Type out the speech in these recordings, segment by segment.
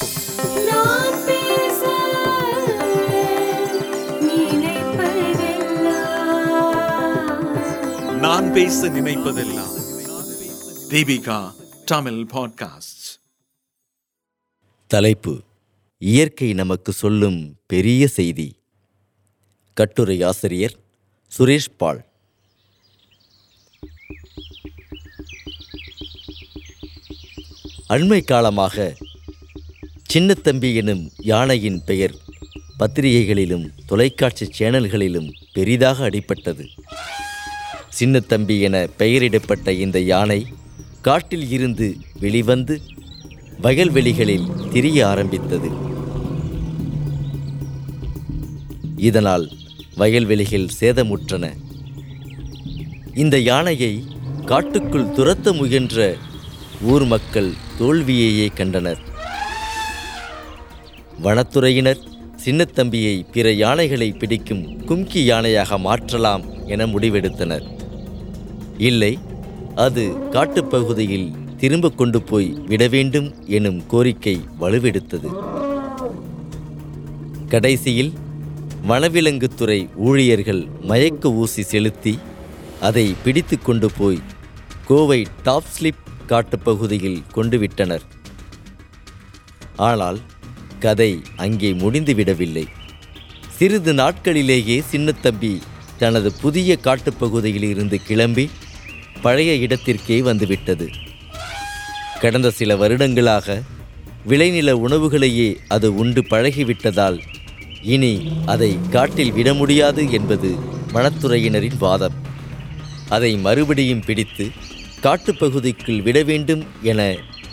நான் பேச நினைப்பதெல்லாம். நான் பேச நினைப்பதெல்லாம். தீபிகா தமிழ் பாட்காஸ்ட் தலைப்பு இயற்கை நமக்கு சொல்லும் பெரிய செய்தி. கட்டுரை ஆசிரியர் சுரேஷ் பால். அண்மை காலமாக சின்னத்தம்பி எனும் யானையின் பெயர் பத்திரிகைகளிலும் தொலைக்காட்சி சேனல்களிலும் பெரிதாக அடிபட்டது. சின்னத்தம்பி என பெயரிடப்பட்ட இந்த யானை காட்டில் இருந்து வெளிவந்து வயல்வெளிகளில் திரிய ஆரம்பித்தது. இதனால் வயல்வெளிகள் சேதமுற்றன. இந்த யானையை காட்டுக்குள் துரத்த முயன்ற ஊர் மக்கள் தோல்வியையே கண்டனர். வனத்துறையினர் சின்னத்தம்பியை பிற யானைகளை பிடிக்கும் கும்கி யானையாக மாற்றலாம் என முடிவெடுத்தனர். இல்லை அது காட்டுப்பகுதியில் திரும்ப கொண்டு போய் விட வேண்டும் எனும் கோரிக்கை வலுவெடுத்தது. கடைசியில் வனவிலங்குத்துறை ஊழியர்கள் மயக்க ஊசி செலுத்தி அதை பிடித்து கொண்டு போய் கோவை டாப் ஸ்லிப் காட்டுப்பகுதியில் கொண்டு விட்டனர். ஆனால் கதை அங்கே முடிந்துவிடவில்லை. சிறிது நாட்களிலேயே சின்னத்தம்பி தனது புதிய காட்டுப்பகுதியில் இருந்து கிளம்பி பழைய இடத்திற்கே வந்துவிட்டது. கடந்த சில வருடங்களாக விளைநில உணவுகளையே அது உண்டு பழகிவிட்டதால் இனி அதை காட்டில் விட முடியாது என்பது வனத்துறையினரின் வாதம். அதை மறுபடியும் பிடித்து காட்டுப்பகுதிக்குள் விட வேண்டும் என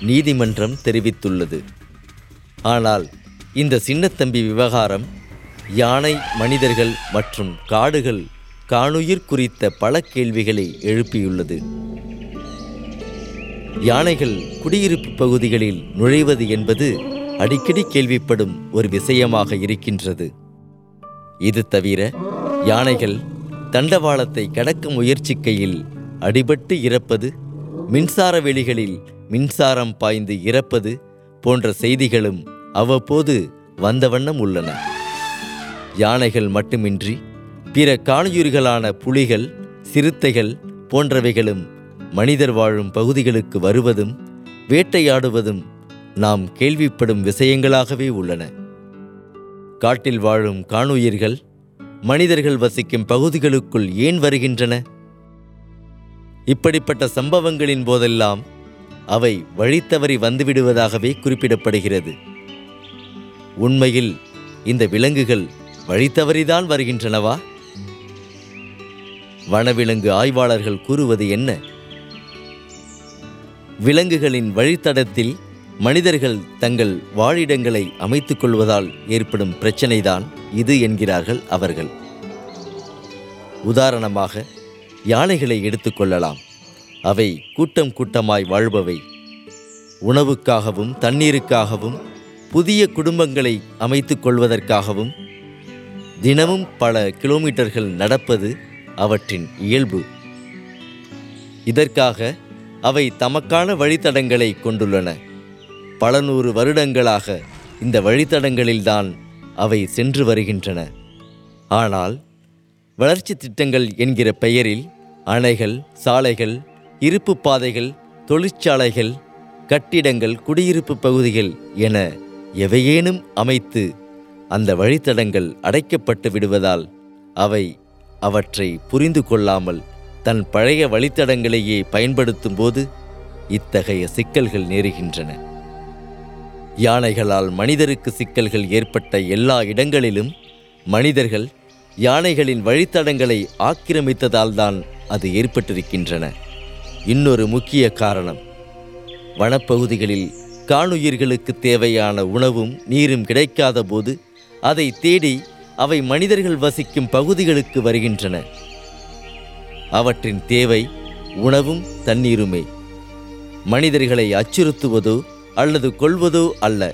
நீதிமன்றம் தெரிவித்துள்ளது. ஆனால் இந்த சின்னத்தம்பி விவகாரம் யானை மனிதர்கள் மற்றும் காடுகள் காணுயிர் குறித்த பல கேள்விகளை எழுப்பியுள்ளது. யானைகள் குடியிருப்பு பகுதிகளில் நுழைவது என்பது அடிக்கடி கேள்விப்படும் ஒரு விஷயமாக இருக்கின்றது. இது தவிர யானைகள் தண்டவாளத்தை கடக்க முயற்சிக்கையில் அடிபட்டு இறப்பது மின்சார வெளிகளில் மின்சாரம் பாய்ந்து இறப்பது போன்ற செய்திகளும் அவ்வப்போது வந்த வண்ணம் உள்ளன. யானைகள் மட்டுமின்றி பிற காணியூர்களான புலிகள் சிறுத்தைகள் போன்றவைகளும் மனிதர் வாழும் பகுதிகளுக்கு வருவதும் வேட்டையாடுவதும் நாம் கேள்விப்படும் விஷயங்களாகவே உள்ளன. காட்டில் வாழும் காணுயிர்கள் மனிதர்கள் வசிக்கும் பகுதிகளுக்குள் ஏன் வருகின்றன? இப்படிப்பட்ட சம்பவங்களின் போதெல்லாம் அவை வழித்தவறி வந்துவிடுவதாகவே குறிப்பிடப்படுகிறது. உண்மையில் இந்த விலங்குகள் வழித்தவறிதான் வருகின்றனவா? வனவிலங்கு ஆய்வாளர்கள் கூறுவது என்ன? விலங்குகளின் வழித்தடத்தில் மனிதர்கள் தங்கள் வாழிடங்களை அமைத்துக் கொள்வதால் ஏற்படும் பிரச்சனைதான் இது என்கிறார்கள் அவர்கள். உதாரணமாக யானைகளை எடுத்துக்கொள்ளலாம் அவை கூட்டம் கூட்டமாய் வாழ்பவை. உணவுக்காகவும் தண்ணீருக்காகவும் புதிய குடும்பங்களை அமைத்துக் கொள்வதற்காகவும் தினமும் பல கிலோமீட்டர்கள் நடப்பது அவற்றின் இயல்பு. இதற்காக அவை தமக்கான வழித்தடங்களை கொண்டுள்ளன. பல நூறு வருடங்களாக இந்த வழித்தடங்களில்தான் அவை சென்று வருகின்றன. ஆனால் வளர்ச்சி திட்டங்கள் என்கிற பெயரில் அணைகள் சாலைகள் இருப்பு பாதைகள் தொழிற்சாலைகள் கட்டிடங்கள் குடியிருப்பு பகுதிகள் என எவையேனும் அமைத்து அந்த வழித்தடங்கள் அடைக்கப்பட்டு விடுவதால் அவை அவற்றை புரிந்து கொள்ளாமல் தன் பழைய வழித்தடங்களையே பயன்படுத்தும் போது இத்தகைய சிக்கல்கள் நேருகின்றன. யானைகளால் மனிதருக்கு சிக்கல்கள் ஏற்பட்ட எல்லா இடங்களிலும் மனிதர்கள் யானைகளின் வழித்தடங்களை ஆக்கிரமித்ததால்தான் அது ஏற்பட்டிருக்கின்றன. இன்னொரு முக்கிய காரணம். வனப்பகுதிகளில் காணுயிர்களுக்கு தேவையான உணவும் நீரும் கிடைக்காத போது அதை தேடி அவை மனிதர்கள் வசிக்கும் பகுதிகளுக்கு வருகின்றன. அவற்றின் தேவை உணவும் தண்ணீருமே. மனிதர்களை அச்சுறுத்துவதோ அல்லது கொள்வதோ அல்ல.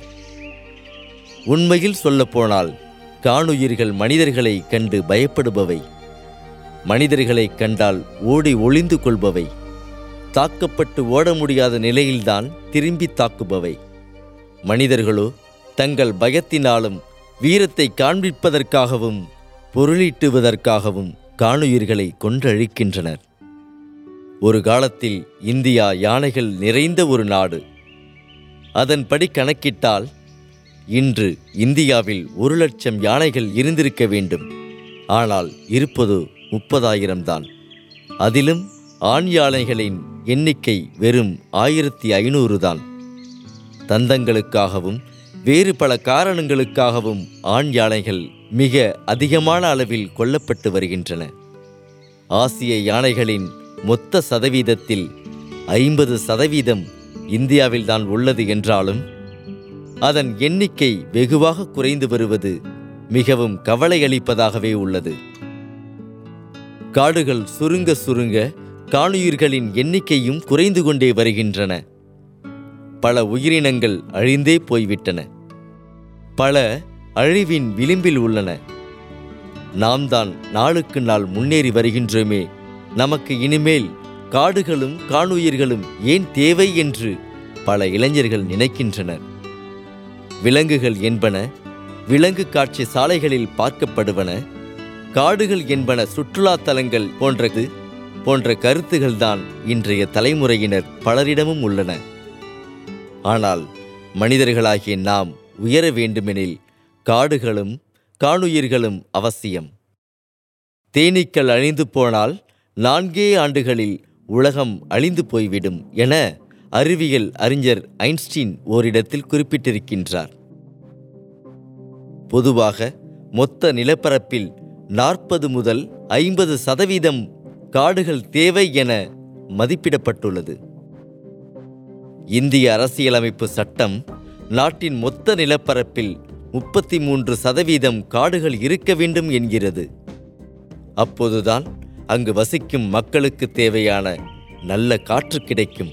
உண்மையில் சொல்லப்போனால் காணுயிர்கள் மனிதர்களை கண்டு பயப்படுபவை. மனிதர்களை கண்டால் ஓடி ஒளிந்து கொள்பவை. தாக்கப்பட்டு ஓட முடியாத நிலையில்தான் திரும்பி தாக்குபவை. மனிதர்களோ தங்கள் பயத்தினாலும் வீரத்தை காண்பிப்பதற்காகவும் பொருளீட்டுவதற்காகவும் காணுயிர்களை கொன்றழிக்கின்றனர். ஒரு காலத்தில் இந்தியா யானைகள் நிறைந்த ஒரு நாடு. அதன்படி கணக்கிட்டால் இன்று இந்தியாவில் ஒரு லட்சம் யானைகள் இருந்திருக்க வேண்டும். ஆனால் இருப்பது முப்பதாயிரம்தான் அதிலும் ஆண் யானைகளின் எண்ணிக்கை வெறும் ஆயிரத்தி ஐநூறு தான். தந்தங்களுக்காகவும் வேறு பல காரணங்களுக்காகவும் ஆண் யானைகள் மிக அதிகமான அளவில் கொல்லப்பட்டு வருகின்றன. ஆசிய யானைகளின் மொத்த சதவீதத்தில் ஐம்பது சதவீதம் இந்தியாவில்தான் உள்ளது என்றாலும் அதன் எண்ணிக்கை வெகுவாக குறைந்து வருவது மிகவும் கவலையளிப்பதாகவே உள்ளது. காடுகள் சுருங்க சுருங்க காணுயிர்களின் எண்ணிக்கையும் குறைந்து கொண்டே வருகின்றன. பல உயிரினங்கள் அழிந்தே போய்விட்டன. பல அழிவின் விளிம்பில் உள்ளன. நாம் தான் நாளுக்கு நாள் முன்னேறி வருகின்றோமே. நமக்கு இனிமேல் காடுகளும் காணுயிர்களும் ஏன் தேவை என்று பல இளைஞர்கள் நினைக்கின்றனர். விலங்குகள் என்பன விலங்கு காட்சி சாலைகளில் பார்க்கப்படுவன. காடுகள் என்பன சுற்றுலா தலங்கள் போன்றது. போன்ற கருத்துகள்தான் இன்றைய தலைமுறையினர் பலரிடமும் உள்ளன. ஆனால் மனிதர்களாகிய நாம் உயர வேண்டுமெனில் காடுகளும் காணுயிர்களும் அவசியம். தேனீக்கள் அழிந்து போனால் நான்கே ஆண்டுகளில் உலகம் அழிந்து போய்விடும் என அறிவியல் அறிஞர் ஐன்ஸ்டீன் ஓரிடத்தில் குறிப்பிட்டிருக்கின்றார். பொதுவாக மொத்த நிலப்பரப்பில் நாற்பது முதல் ஐம்பது சதவீதம் காடுகள் தேவை என மதிப்பிடப்பட்டுள்ளது. இந்திய அரசியலமைப்பு சட்டம் நாட்டின் மொத்த நிலப்பரப்பில் முப்பத்தி மூன்று சதவீதம் காடுகள் இருக்க வேண்டும் என்கிறது. அப்போதுதான் அங்கு வசிக்கும் மக்களுக்கு தேவையான நல்ல காற்று கிடைக்கும்.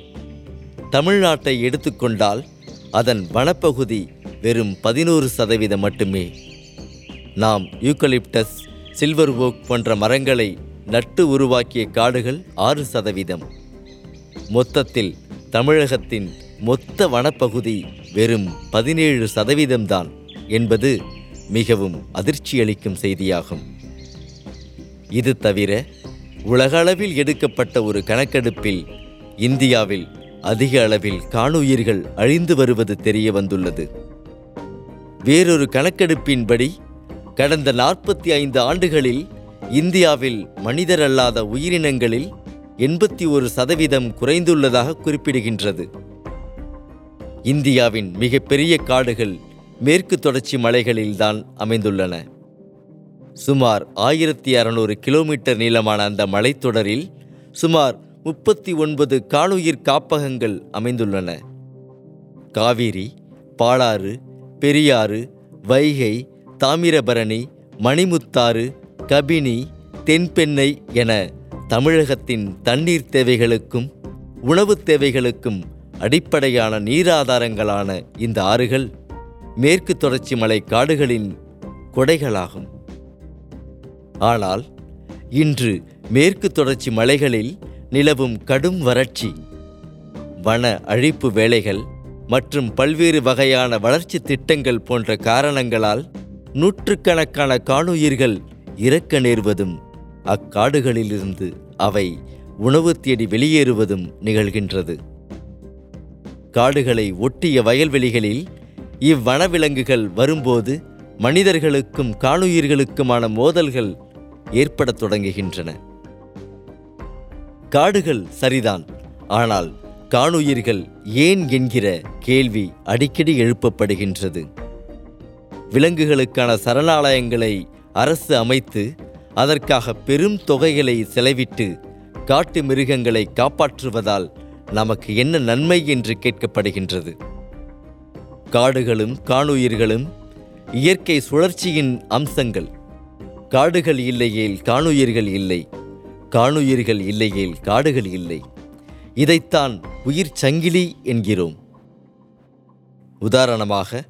தமிழ்நாட்டை எடுத்துக்கொண்டால் அதன் வனப்பகுதி வெறும் பதினோரு சதவீதம் மட்டுமே. நாம் யூக்கலிப்டஸ் சில்வர் ஓக் போன்ற மரங்களை நட்டு உருவாக்கிய காடுகள் ஆறு சதவீதம். மொத்தத்தில் தமிழகத்தின் மொத்த வனப்பகுதி வெறும் பதினேழு சதவீதம்தான் என்பது மிகவும் அதிர்ச்சியளிக்கும் செய்தியாகும். இது தவிர உலகளவில் எடுக்கப்பட்ட ஒரு கணக்கெடுப்பில் இந்தியாவில் அதிக அளவில் காணுயிர்கள் அழிந்து வருவது தெரிய வந்துள்ளது. வேறொரு கணக்கெடுப்பின்படி கடந்த நாற்பத்தி ஐந்து ஆண்டுகளில் இந்தியாவில் மனிதர் அல்லாத உயிரினங்களில் எண்பத்தி ஒரு சதவீதம் குறைந்துள்ளதாக குறிப்பிடுகின்றது. இந்தியாவின் மிகப்பெரிய காடுகள் மேற்கு தொடர்ச்சி மலைகளில்தான் அமைந்துள்ளன. சுமார் ஆயிரத்தி அறநூறு கிலோமீட்டர் நீளமான அந்த மலைத்தொடரில் சுமார் முப்பத்தி ஒன்பது காணுயிர் காப்பகங்கள் அமைந்துள்ளன. காவிரி பாலாறு பெரியாறு வைகை தாமிரபரணி மணிமுத்தாறு கபினி தென்பெண்ணை என தமிழகத்தின் தண்ணீர் தேவைகளுக்கும் உணவுத் தேவைகளுக்கும் அடிப்படையான நீராதாரங்களான இந்த ஆறுகள் மேற்கு தொடர்ச்சி மலை காடுகளின் கொடைகளாகும். ஆனால் இன்று மேற்கு தொடர்ச்சி மலைகளில் நிலவும் கடும் வறட்சி வன அழிப்பு வேலைகள் மற்றும் பல்வேறு வகையான வளர்ச்சி திட்டங்கள் போன்ற காரணங்களால் நூற்றுக்கணக்கான காணுயிர்கள் இறக்க நேர்வதும் அக்காடுகளிலிருந்து அவை உணவு தேடி வெளியேறுவதும் நிகழ்கின்றது. காடுகளை ஒட்டிய வயல்வெளிகளில் இவ்வனவிலங்குகள் வரும்போது மனிதர்களுக்கும் காணுயிர்களுக்குமான மோதல்கள் ஏற்படத் தொடங்குகின்றன. காடுகள் சரிதான் ஆனால் காணுயிர்கள் ஏன் என்கிற கேள்வி அடிக்கடி எழுப்பப்படுகின்றது. விலங்குகளுக்கான சரணாலயங்களை அரசு அமைத்து அதற்காக பெரும் தொகைகளை செலவிட்டு காட்டு மிருகங்களை காப்பாற்றுவதால் நமக்கு என்ன நன்மை என்று கேட்கப்படுகின்றது. காடுகளும் காணுயிர்களும் இயற்கை சுழற்சியின் அம்சங்கள். காடுகள் இல்லையேல் காணுயிர்கள் இல்லை. காணுயிர்கள் இல்லையேல் காடுகள் இல்லை. இதைத்தான் உயிர் சங்கிலி என்கிறோம். உதாரணமாக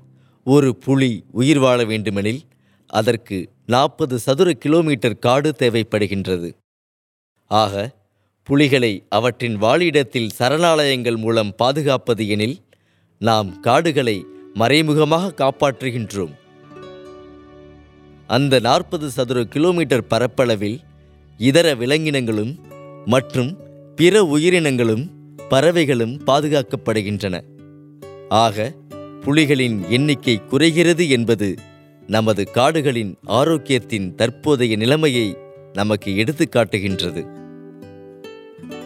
ஒரு புலி உயிர் வாழ வேண்டுமெனில் அதற்கு நாற்பது சதுர கிலோமீட்டர் காடு தேவைப்படுகின்றது. ஆக புலிகளை அவற்றின் வாழிடத்தில் சரணாலயங்கள் மூலம் பாதுகாப்பது எனில் நாம் காடுகளை மறைமுகமாக காப்பாற்றுகின்றோம். அந்த நாற்பது சதுர கிலோமீட்டர் பரப்பளவில் இதர விலங்கினங்களும் மற்றும் பிற உயிரினங்களும் பறவைகளும் பாதுகாக்கப்படுகின்றன. ஆக புலிகளின் எண்ணிக்கை குறைகிறது என்பது நமது காடுகளின் ஆரோக்கியத்தின் தற்போதைய நிலைமையை நமக்கு எடுத்துக்காட்டுகின்றது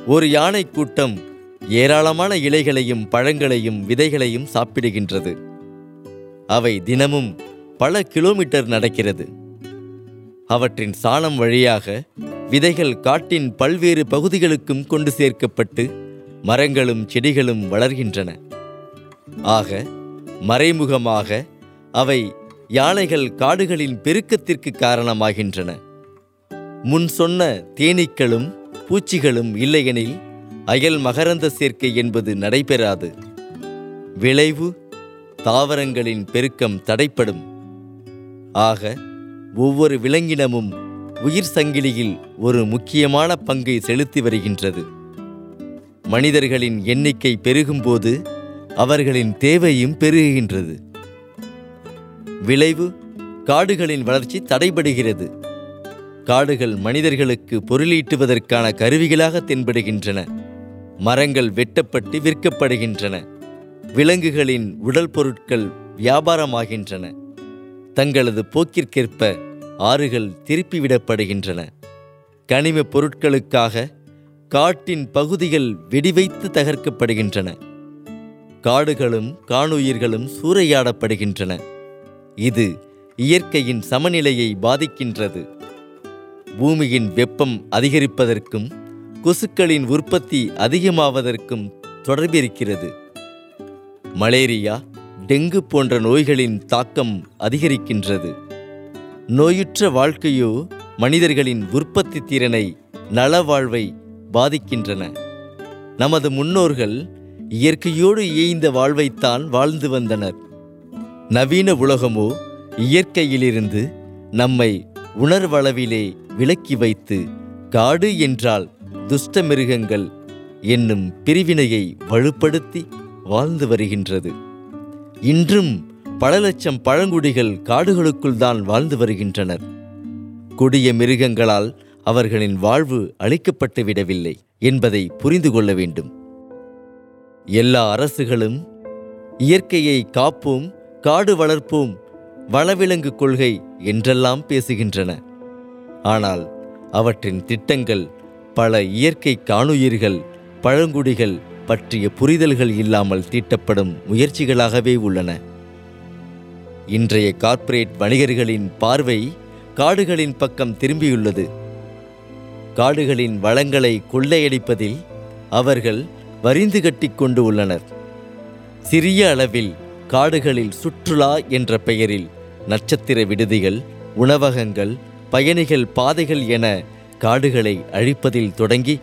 ஒரு யானை கூட்டம் ஏராளமான இலைகளையும் பழங்களையும் விதைகளையும் சாப்பிடுகின்றது. அவை தினமும் பல கிலோமீட்டர் நடக்கிறது. அவற்றின் சாணம் வழியாக விதைகள் காட்டின் பல்வேறு பகுதிகளுக்கும் கொண்டு சேர்க்கப்பட்டு மரங்களும் செடிகளும் வளர்கின்றன. ஆக மறைமுகமாக அவை யானைகள் காடுகளின் பெருக்கத்திற்கு காரணமாகின்றன. முன் சொன்ன தேனீக்களும் பூச்சிகளும் இல்லையெனில் அயல் மகரந்த சேர்க்கை என்பது நடைபெறாது. விளைவு தாவரங்களின் பெருக்கம் தடைப்படும் ஆக ஒவ்வொரு விலங்கினமும் உயிர் சங்கிலியில் ஒரு முக்கியமான பங்கை செலுத்தி வருகின்றது. மனிதர்களின் எண்ணிக்கை பெருகும்போது அவர்களின் தேவையும் பெருகுகின்றது. விளைவு காடுகளின் வளர்ச்சி தடைபடுகிறது. காடுகள் மனிதர்களுக்கு பொருளீட்டுவதற்கான கருவிகளாக தென்படுகின்றன. மரங்கள் வெட்டப்பட்டு விற்கப்படுகின்றன. விலங்குகளின் உடல் பொருட்கள் வியாபாரமாகின்றன. தங்களது போக்கிற்கேற்ப ஆறுகள் திருப்பிவிடப்படுகின்றன. கனிம பொருட்களுக்காக காட்டின் பகுதிகள் வெடிவைத்து தகர்க்கப்படுகின்றன. காடுகளும் காணுயிர்களும் சூறையாடப்படுகின்றன. இது இயற்கையின் சமநிலையை பாதிக்கின்றது. பூமியின் வெப்பம் அதிகரிப்பதற்கும் கொசுக்களின் உற்பத்தி அதிகமாவதற்கும் தொடர்பிருக்கிறது. மலேரியா டெங்கு போன்ற நோய்களின் தாக்கம் அதிகரிக்கின்றது. நோயுற்ற வாழ்க்கையோ மனிதர்களின் உற்பத்தி திறனை நலவாழ்வை பாதிக்கின்றன. நமது முன்னோர்கள் இயற்கையோடு இயைந்த வாழ்வைத்தான் வாழ்ந்து வந்தனர். நவீன உலகமோ இயற்கையிலிருந்து நம்மை உணர்வளவிலே விலக்கி வைத்து காடு என்றால் துஷ்ட மிருகங்கள் என்னும் பிரிவினையை வலுப்படுத்தி வாழ்ந்து வருகின்றது. இன்றும் பல லட்சம் பழங்குடிகள் காடுகளுக்குள் தான் வாழ்ந்து வருகின்றனர். கொடிய மிருகங்களால் அவர்களின் வாழ்வு அழிக்கப்பட்டு விடவில்லை என்பதை புரிந்து கொள்ள வேண்டும். எல்லா அரசுகளும் இயற்கையை காப்போம் காடு வளர்ப்போம் வனவிலங்கு கொள்கை என்றெல்லாம் பேசுகின்றன. ஆனால் அவற்றின் திட்டங்கள் பல இயற்கை காணுயிர்கள் பழங்குடிகள் பற்றிய புரிதல்கள் இல்லாமல் தீட்டப்படும் முயற்சிகளாகவே உள்ளன. இன்றைய கார்ப்பரேட் வணிகர்களின் பார்வை காடுகளின் பக்கம் திரும்பியுள்ளது. காடுகளின் வளங்களை கொள்ளையடிப்பதில் அவர்கள் வரிந்து கட்டி கொண்டு உள்ளனர். சிறிய அளவில் காடுகளில் சுற்றுலா என்ற பெயரில் நட்சத்திர விடுதிகள் உணவகங்கள் பயணிகள் பாதைகள் என காடுகளை அழிப்பதில் தொடங்கி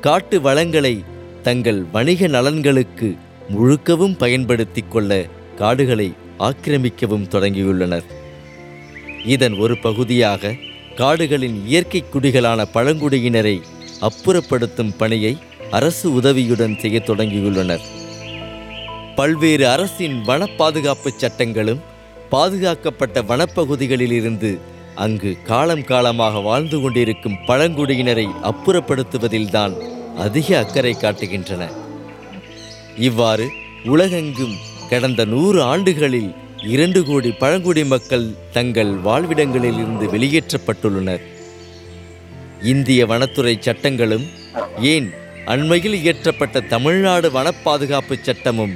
காட்டு வளங்களை தங்கள் வணிக நலன்களுக்கு முழுக்கவும் பயன்படுத்தி கொள்ள காடுகளை ஆக்கிரமிக்கவும் தொடங்கியுள்ளனர். இதன் ஒரு பகுதியாக காடுகளின் இயற்கை குடிகளான பழங்குடியினரை அப்புறப்படுத்தும் பணியை அரசு உதவியுடன் செய்யத் தொடங்கியுள்ளனர். பல்வேறு அரசின் வன பாதுகாப்பு சட்டங்களும் பாதுகாக்கப்பட்ட வனப்பகுதிகளிலிருந்து அங்கு காலம் காலமாக வாழ்ந்து கொண்டிருக்கும் பழங்குடியினரை அப்புறப்படுத்துவதில்தான் அதிக அக்கறை காட்டுகின்றன. இவ்வாறு உலகெங்கும் கடந்த நூறு ஆண்டுகளில் இரண்டு கோடி பழங்குடி மக்கள் தங்கள் வாழ்விடங்களில் இருந்து வெளியேற்றப்பட்டுள்ளனர். இந்திய வனத்துறை சட்டங்களும் ஏன் அண்மையில் இயற்றப்பட்ட தமிழ்நாடு வனப்பாதுகாப்பு சட்டமும்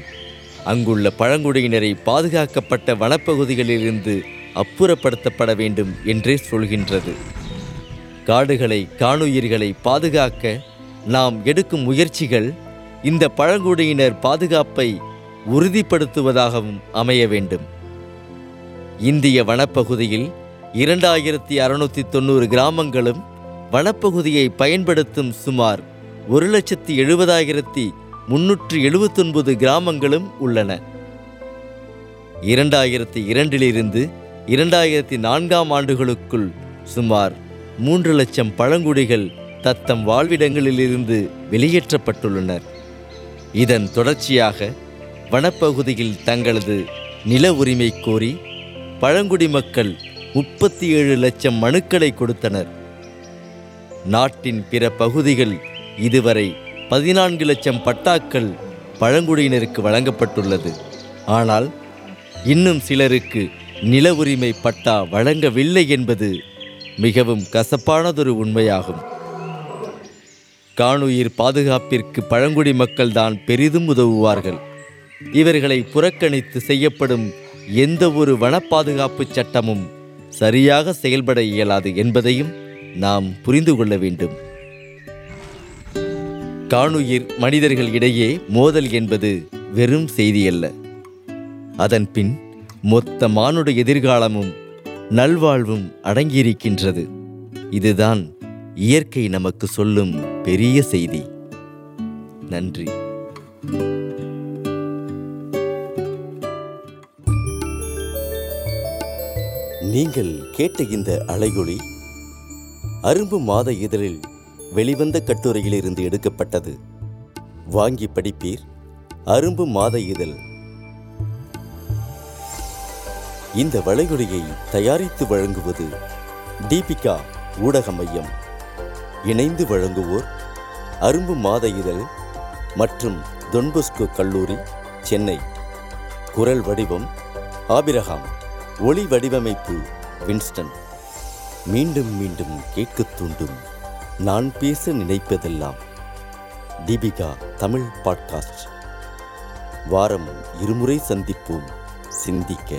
அங்குள்ள பழங்குடியினரை பாதுகாக்கப்பட்ட வனப்பகுதிகளிலிருந்து அப்புறப்படுத்தப்பட வேண்டும் என்றே சொல்கின்றது. காடுகளை காணுயிர்களை பாதுகாக்க நாம் எடுக்கும் முயற்சிகள் இந்த பழங்குடியினர் பாதுகாப்பை உறுதிப்படுத்துவதாகவும் அமைய வேண்டும். இந்திய வனப்பகுதியில் இரண்டாயிரத்தி அறுநூற்றி தொண்ணூறு கிராமங்களும் வனப்பகுதியை பயன்படுத்தும் சுமார் ஒரு லட்சத்தி எழுபதாயிரத்தி முன்னூற்று எழுபத்தொன்பது கிராமங்களும் உள்ளன. இரண்டாயிரத்தி இரண்டிலிருந்து இரண்டாயிரத்தி நான்காம் ஆண்டுகளுக்குள் சுமார் மூன்று லட்சம் பழங்குடிகள் தத்தம் வாழ்விடங்களிலிருந்து வெளியேற்றப்பட்டுள்ளனர். இதன் தொடர்ச்சியாக வனப்பகுதியில் தங்களது நில உரிமை கோரி பழங்குடி மக்கள் முப்பத்தி ஏழு லட்சம் மனுக்களை கொடுத்தனர். நாட்டின் பிற பகுதிகள் இதுவரை பதினான்கு லட்சம் பட்டாக்கள் பழங்குடியினருக்கு வழங்கப்பட்டுள்ளது. ஆனால் இன்னும் சிலருக்கு நில உரிமை பட்டா வழங்கவில்லை என்பது மிகவும் கசப்பானதொரு உண்மையாகும். காணுயிர் பாதுகாப்பிற்கு பழங்குடி மக்கள்தான் பெரிதும் உதவுவார்கள். இவர்களை புறக்கணித்து செய்யப்படும் எந்த ஒரு வன பாதுகாப்பு சட்டமும் சரியாக செயல்பட இயலாது என்பதையும் நாம் புரிந்து கொள்ள வேண்டும். காணுயிர் மனிதர்கள் இடையே மோதல் என்பது வெறும் செய்தியல்ல. அதன் பின் மொத்த மானுட எதிர்காலமும் நல்வாழ்வும் அடங்கியிருக்கின்றது. இதுதான் இயற்கை நமக்கு சொல்லும் பெரிய செய்தி. நன்றி. நீங்கள் கேட்ட இந்த அலையொளி அரும்பு மாத இதழில் வெளிவந்த கட்டுரையிலிருந்து எடுக்கப்பட்டது. வாங்கி படிப்பீர். அரும்பு மாத இதழ். இந்த வளைகுடையை தயாரித்து வழங்குவது தீபிகா ஊடக மையம். இணைந்து வழங்குவோர் அரும்பு மாத இதழ் மற்றும் தொன்பொஸ்கோ கல்லூரி சென்னை. குரல் வடிவம் ஆபிரகாம். ஒளி வடிவமைப்பு வின்ஸ்டன். மீண்டும் மீண்டும் கேட்கத் தூண்டும். நான் பேச நினைப்பதெல்லாம் தீபிகா தமிழ் பாட்காஸ்ட். வாரம் இருமுறை சந்திப்போம். சிந்திக்க.